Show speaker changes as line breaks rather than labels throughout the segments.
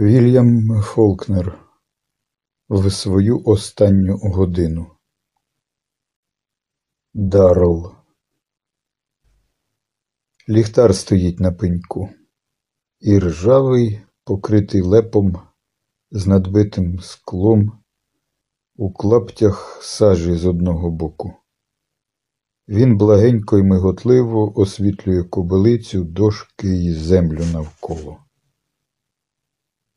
Вільям Фолкнер в свою останню годину. Дарл. Ліхтар стоїть на пеньку, і ржавий, покритий лепом, з надбитим склом, у клаптях сажі з одного боку. Він благенько й миготливо освітлює кобилицю, дошки й землю навколо.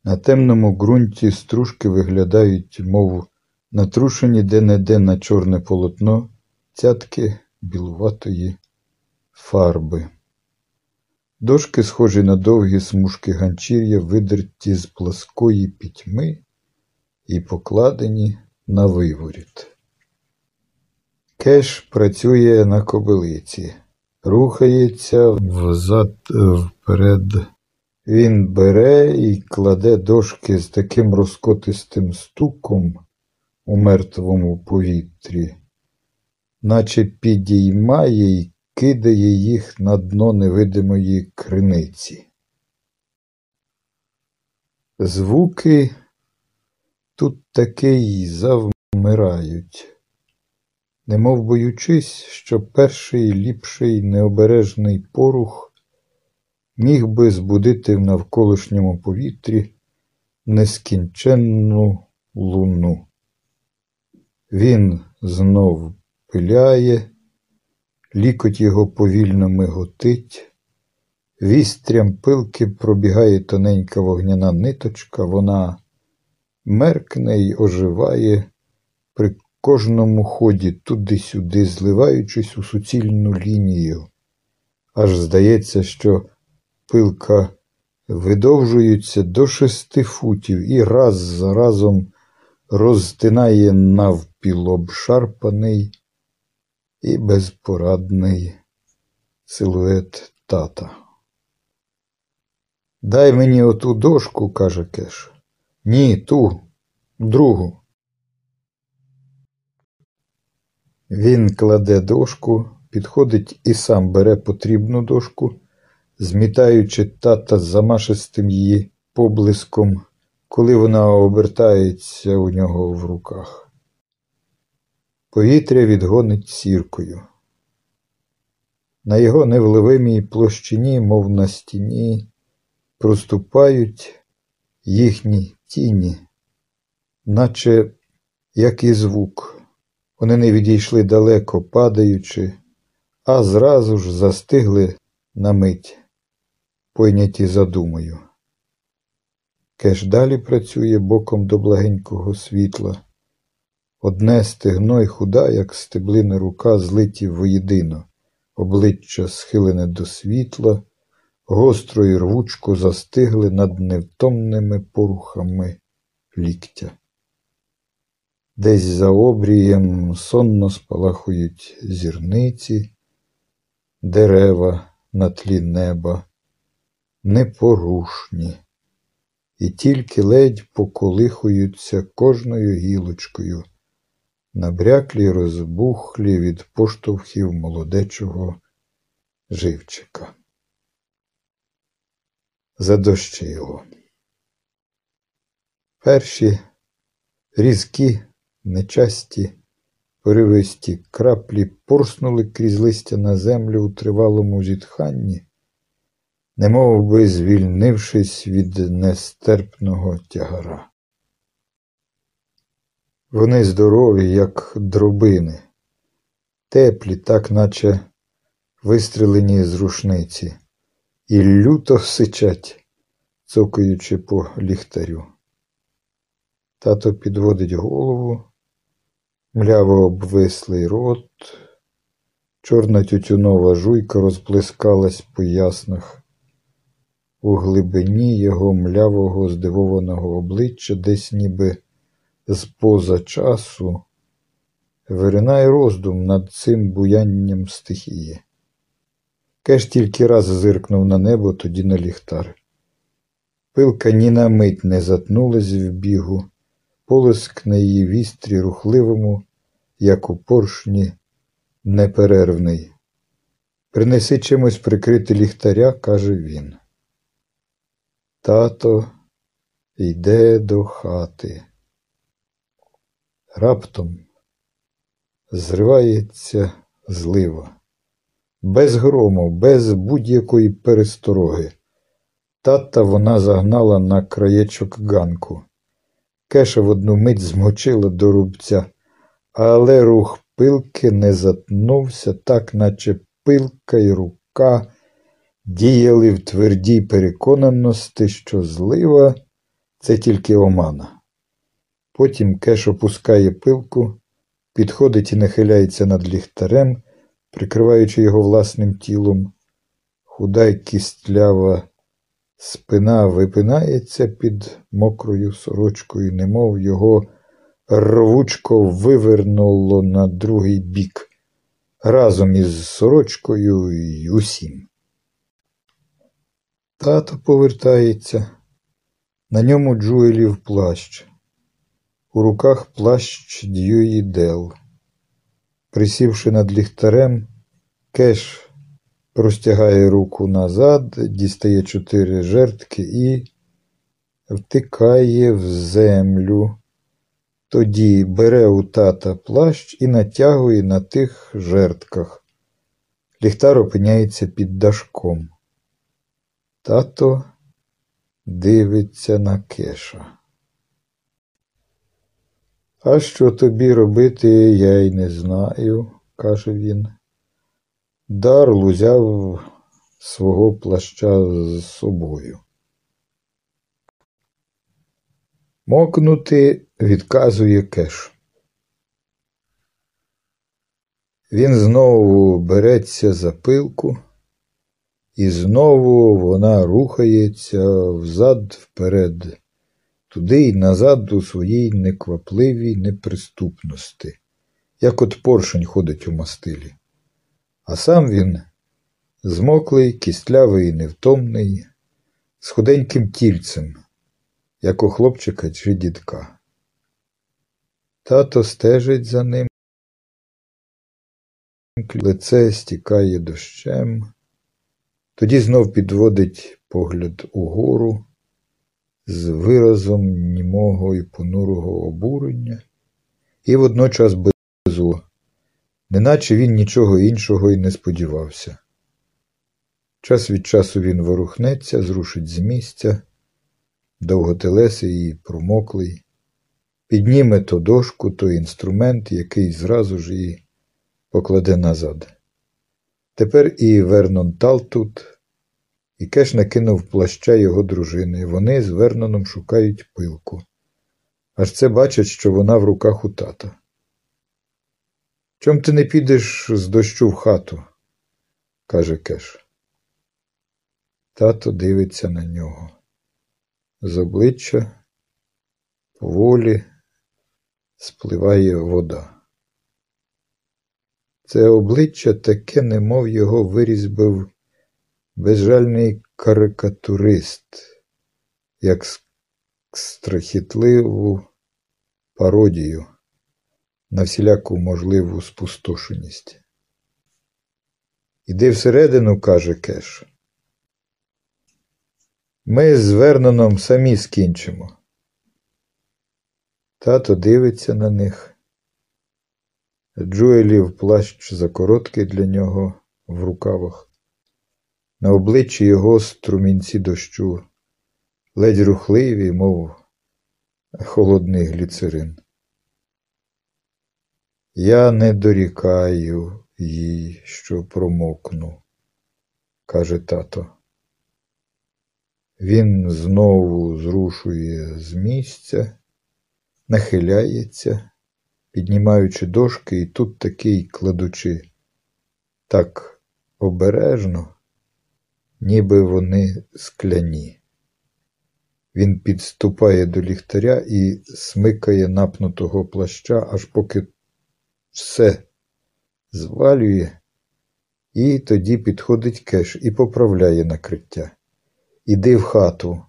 На темному ґрунті стружки виглядають, мов натрушені де-не-де на чорне полотно цятки білуватої фарби. Дошки схожі на довгі смужки ганчір'я, видерті з плоскої пітьми і покладені на виворіт. Кеш працює на кобилиці, рухається взад вперед. Він бере і кладе дошки з таким розкотистим стуком у мертвому повітрі, наче підіймає й кидає їх на дно невидимої криниці. Звуки тут таки й завмирають, немов боючись, що перший ліпший необережний порух міг би збудити в навколишньому повітрі нескінченну луну. Він знов пиляє, лікоть його повільно миготить, вістрям пилки пробігає тоненька вогняна ниточка, вона меркне й оживає при кожному ході туди-сюди, зливаючись у суцільну лінію. Аж здається, що пилка видовжується до шести футів і раз за разом розтинає навпіл обшарпаний і безпорадний силует тата. Дай мені оту дошку, каже Кеш. Ні, ту, другу. Він кладе дошку, підходить і сам бере потрібну дошку, змітаючи тата замашистим її поблиском, коли вона обертається у нього в руках. Повітря відгонить сіркою. На його невливимій площині, мов на стіні, проступають їхні тіні, наче як і звук. Вони не відійшли далеко, падаючи, а зразу ж застигли на мить, пойняті задумою. Кеш далі працює боком до благенького світла. Одне стегно й худа, як стеблина рука, злиті воєдино, обличчя схилене до світла, гостро й рвучко застигли над невтомними порухами ліктя. Десь за обрієм сонно спалахують зірниці, дерева на тлі неба, непорушні, і тільки ледь поколихуються кожною гілочкою, набряклі розбухлі від поштовхів молодечого живчика. Задощило. Перші різкі нечасті, поривисті краплі порснули крізь листя на землю у тривалому зітханні, немов би звільнившись від нестерпного тягара. Вони здорові, як дробини, теплі, так наче вистрелені з рушниці, і люто сичать, цокаючи по ліхтарю. Тато підводить голову, мляво обвислий рот, чорна тютюнова жуйка розплескалась по яснах. У глибині його млявого здивованого обличчя, десь ніби з поза часу, виринає роздум над цим буянням стихії. Кеш тільки раз зиркнув на небо, тоді на ліхтар. Пилка ні на мить не затнулась в бігу, полиск на її вістрі рухливому, як у поршні, неперервний. Принеси чимось прикрити ліхтаря, каже він. Тато йде до хати. Раптом зривається злива, без грому, без будь-якої перестороги. Тата вона загнала на краєчок ганку. Кеша в одну мить змочила до рубця, але рух пилки не затнувся, так наче пилка й рука діяли в твердій переконаності, що злива це тільки омана. Потім кеш опускає пилку, підходить і нахиляється над ліхтарем, прикриваючи його власним тілом. Худа й кістлява спина випинається під мокрою сорочкою, немов його рвучко вивернуло на другий бік, разом із сорочкою й усім. Тато повертається, на ньому Джуелів плащ, у руках плащ Дьюї Дел. Присівши над ліхтарем, кеш простягає руку назад, дістає чотири жердки і втикає в землю. Тоді бере у тата плащ і натягує на тих жердках. Ліхтар опиняється під дашком. Тато дивиться на кеша. А що тобі робити, я й не знаю, каже він. Дарл узяв свого плаща з собою. Мокнути відказує кеш. Він знову береться за пилку, і знову вона рухається взад вперед, туди й назад у своїй неквапливій неприступності, як от поршень ходить у мастилі. А сам він змоклий, кістлявий і невтомний, з худеньким тільцем, як у хлопчика чи дідка. Тато стежить за ним, лице стікає дощем, тоді знов підводить погляд угору з виразом німого і понурого обурення і водночас безу, неначе він нічого іншого й не сподівався. Час від часу він ворухнеться, зрушить з місця, довготелесий і промоклий, підніме то дошку, то інструмент, який зразу ж її покладе назад. Тепер і Вернон Тал тут, і кеш накинув плаща його дружини. Вони з Верноном шукають пилку. Аж це бачать, що вона в руках у тата. Чом ти не підеш з дощу в хату? каже Кеш. Тато дивиться на нього. З обличчя поволі спливає вода. Це обличчя таке, немов його вирізбив безжальний карикатурист, як страхітливу пародію на всіляку можливу спустошеність. Іди всередину, каже Кеш. Ми з Верноном самі скінчимо. Тато дивиться на них. Джуелів плащ закороткий для нього в рукавах. На обличчі його струмінці дощу, ледь рухливі, мов холодний гліцерин. Я не дорікаю їй, що промокну, каже тато. Він знову зрушує з місця, нахиляється, піднімаючи дошки і тут такий кладучи так обережно, ніби вони скляні. Він підступає до ліхтаря і смикає напнутого плаща, аж поки все звалює, і тоді підходить кеш і поправляє накриття. Іди в хату,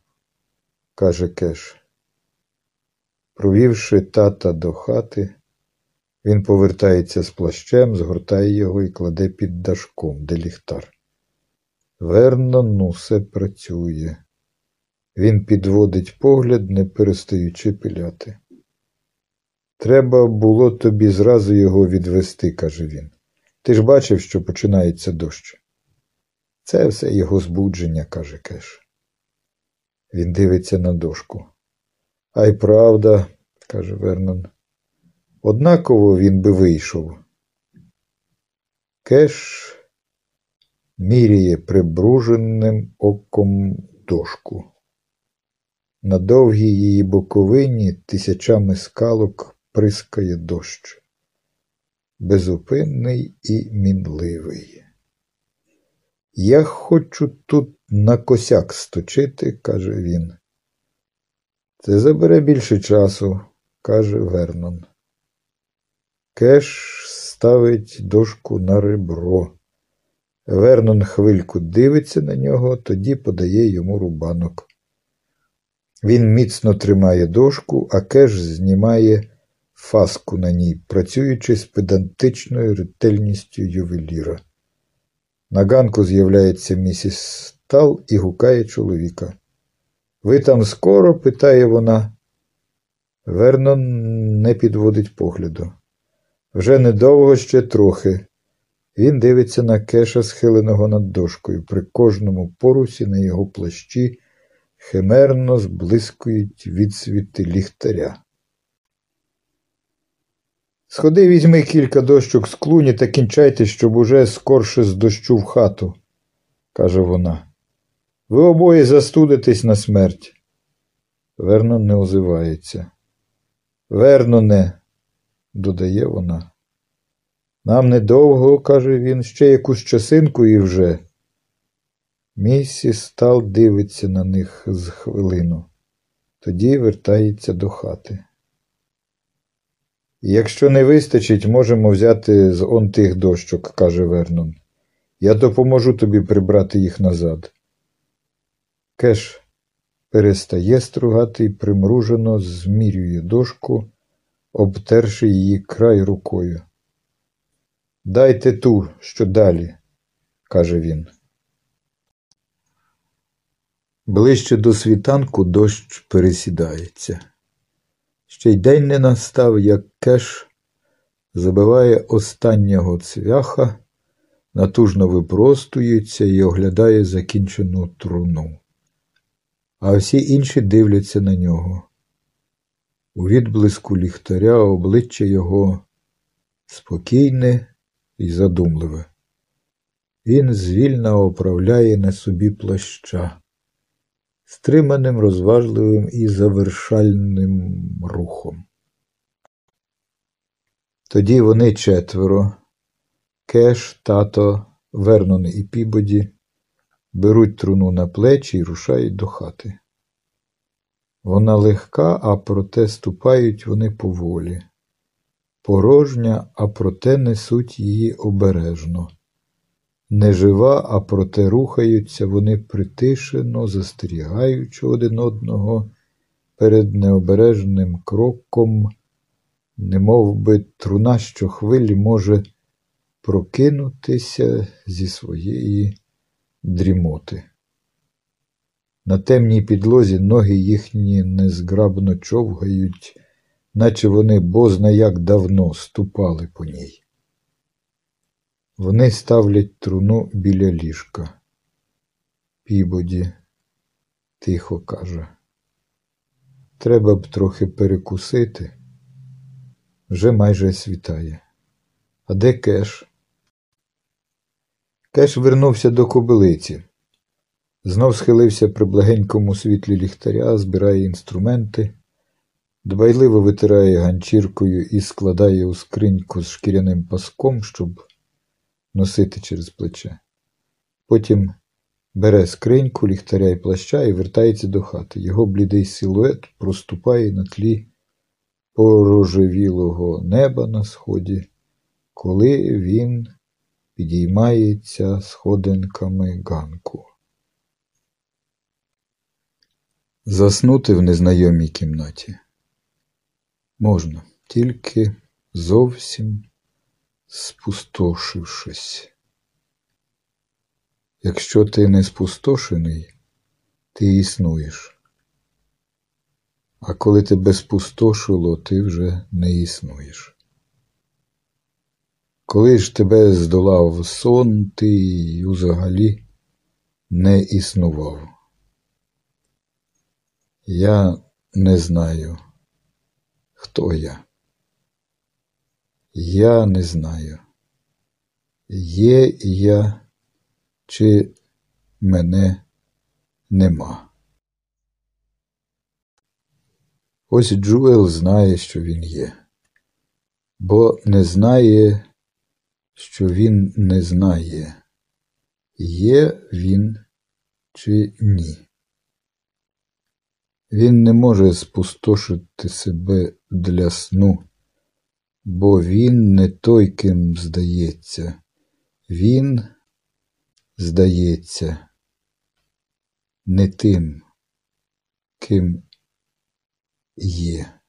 каже Кеш. Провівши тата до хати, він повертається з плащем, згортає його і кладе під дашком, де ліхтар. Верно, ну все працює. Він підводить погляд, не перестаючи пиляти. Треба було тобі зразу його відвести, каже він. Ти ж бачив, що починається дощ. Це все його збудження, каже Кеш. Він дивиться на дошку. А й правда, каже Вернон. Однаково він би вийшов. Кеш міряє прибруженим оком дошку. На довгій її боковині тисячами скалок прискає дощ. Безупинний і мінливий. Я хочу тут на косяк сточити, каже він. Це забере більше часу, каже Вернон. Кеш ставить дошку на ребро. Вернон хвильку дивиться на нього, тоді подає йому рубанок. Він міцно тримає дошку, а кеш знімає фаску на ній, працюючи з педантичною ретельністю ювеліра. На ганку з'являється місіс Стал і гукає чоловіка. Ви там скоро? питає вона. Вернон не підводить погляду. Вже недовго ще трохи. Він дивиться на кеша, схиленого над дошкою. При кожному порусі на його плащі химерно зблискують відсвіти ліхтаря. Сходи, візьми кілька дощок з клуні та кінчайте, щоб уже скорше з дощу в хату, каже вона. Ви обоє застудитесь на смерть. Вернон не озивається. Верноне, додає вона. Нам недовго, каже він, ще якусь часинку і вже. Місіс стал дивиться на них з хвилину, тоді вертається до хати. Якщо не вистачить, можемо взяти з он тих дощок, каже Вернон. Я допоможу тобі прибрати їх назад. Кеш перестає стругати і примружено змірює дошку, обтерши її край рукою. Дайте ту, що далі, каже він. Ближче до світанку дощ пересідається. Ще й день не настав, як кеш забиває останнього цвяха, натужно випростується і оглядає закінчену труну. А всі інші дивляться на нього. У відблиску ліхтаря обличчя його спокійне і задумливе. Він звільно оправляє на собі плаща стриманим, розважливим і завершальним рухом. Тоді вони четверо Кеш, тато, Вернон і Пібоді беруть труну на плечі і рушають до хати. Вона легка, а проте ступають вони поволі, порожня, а проте несуть її обережно. Не жива, а проте рухаються вони притишено, застерігаючи один одного перед необережним кроком, немов би труна щохвилі може прокинутися зі своєї дрімоти. На темній підлозі ноги їхні незграбно човгають, наче вони бозна як давно ступали по ній. Вони ставлять труну біля ліжка. Пібоді тихо каже. Треба б трохи перекусити. Вже майже світає. А де кеш? Кеш вернувся до кобилиці. Знов схилився при благенькому світлі ліхтаря, збирає інструменти, дбайливо витирає ганчіркою і складає у скриньку з шкіряним паском, щоб носити через плече. Потім бере скриньку, ліхтаря і плаща і вертається до хати. Його блідий силует проступає на тлі порожевілого неба на сході, коли він підіймається сходинками ганку. Заснути в незнайомій кімнаті можна, тільки зовсім спустошившись. Якщо ти не спустошений, ти існуєш. А коли тебе спустошило, ти вже не існуєш. Коли ж тебе здолав сон, ти й взагалі не існував. Я не знаю, хто я. Я не знаю, є я чи мене нема. Ось Джуел знає, що він є, бо не знає, що він не знає, є він чи ні. Він не може спустошити себе для сну, бо він не той, ким здається. Він, здається, не тим, ким є.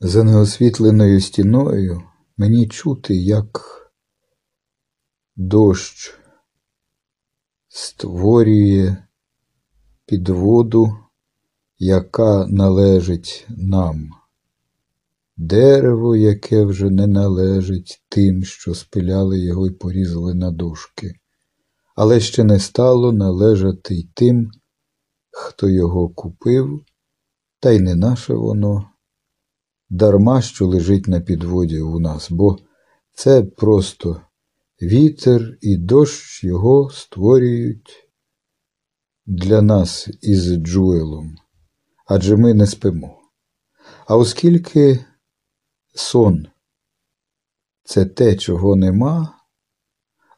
За неосвітленою стіною мені чути, як дощ створює підводу, яка належить нам, дерево, яке вже не належить тим, що спиляли його й порізали на дошки, але ще не стало належати й тим, хто його купив, та й не наше воно, дарма що лежить на підводі у нас, бо це просто вітер і дощ його створюють для нас із Джуелом, адже ми не спимо. А оскільки сон це те, чого нема,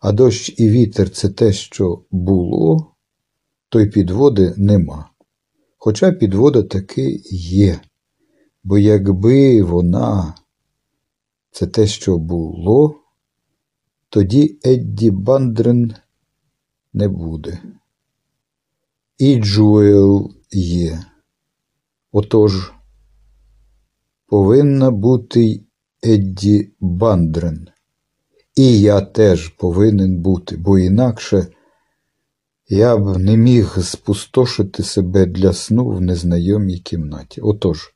а дощ і вітер це те, що було, то й підводи нема. Хоча підвода таки є, бо якби вона це те, що було, тоді Едді Бандрен не буде. І Джуел є. Отож, повинна бути Едді Бандрен. І я теж повинен бути, бо інакше я б не міг спустошити себе для сну в незнайомій кімнаті. Отож,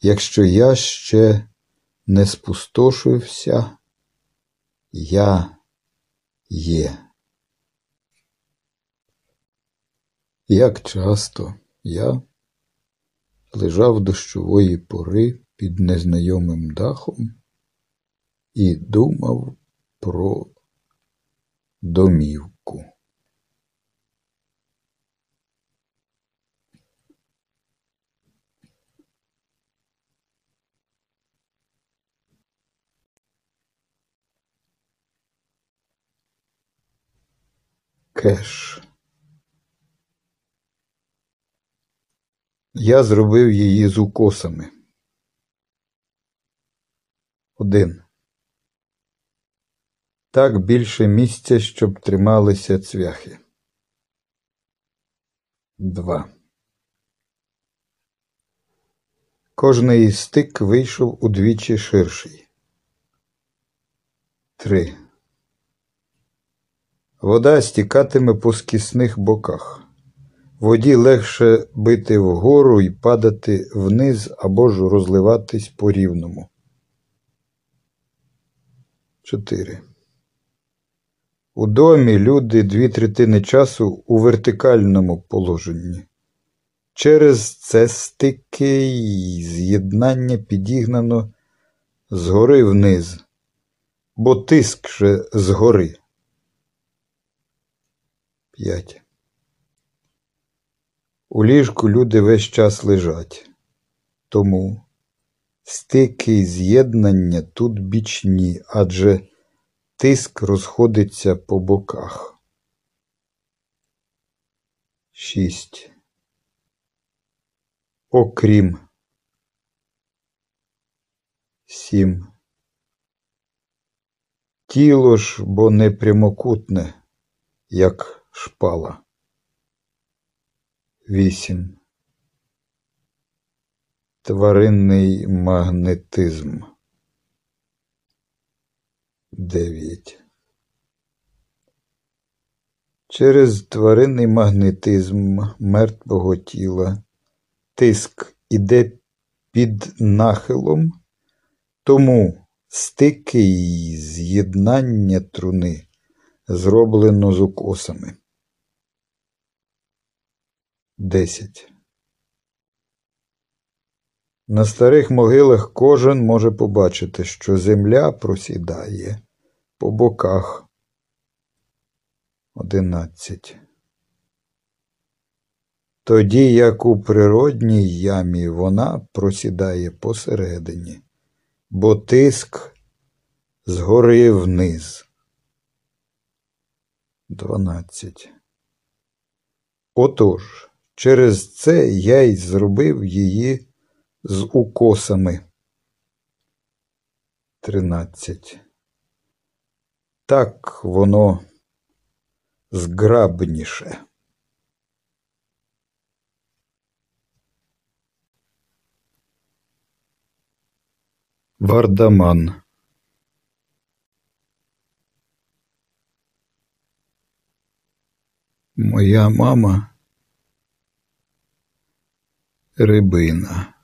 якщо я ще не спустошився, я є. Як часто я лежав дощової пори під незнайомим дахом і думав про домівку. Кеш. Я зробив її з укосами. Один. Так більше місця, щоб трималися цвяхи. Два. Кожний стик вийшов удвічі ширший. Три. Вода стікатиме по скісних боках. Воді легше бити вгору і падати вниз або ж розливатись по рівному. 4. У домі люди дві третини часу у вертикальному положенні. Через це стики і з'єднання підігнано згори вниз, бо тиск же згори. 5. У ліжку люди весь час лежать, тому стики і з'єднання тут бічні, адже тиск розходиться по боках. 6. Окрім 7. Тіло ж, бо не прямокутне, як шпала. Вісім. Тваринний магнетизм. Дев'ять. Через тваринний магнетизм мертвого тіла тиск іде під нахилом, тому стики й з'єднання труни зроблено з укосами. 10. На старих могилах кожен може побачити, що земля просідає по боках. 11. Тоді як у природній ямі вона просідає посередині, бо тиск згори вниз. 12. Отож, через це я й зробив її з укосами. 13. Так воно зграбніше. Вардаман Моя мама рибина.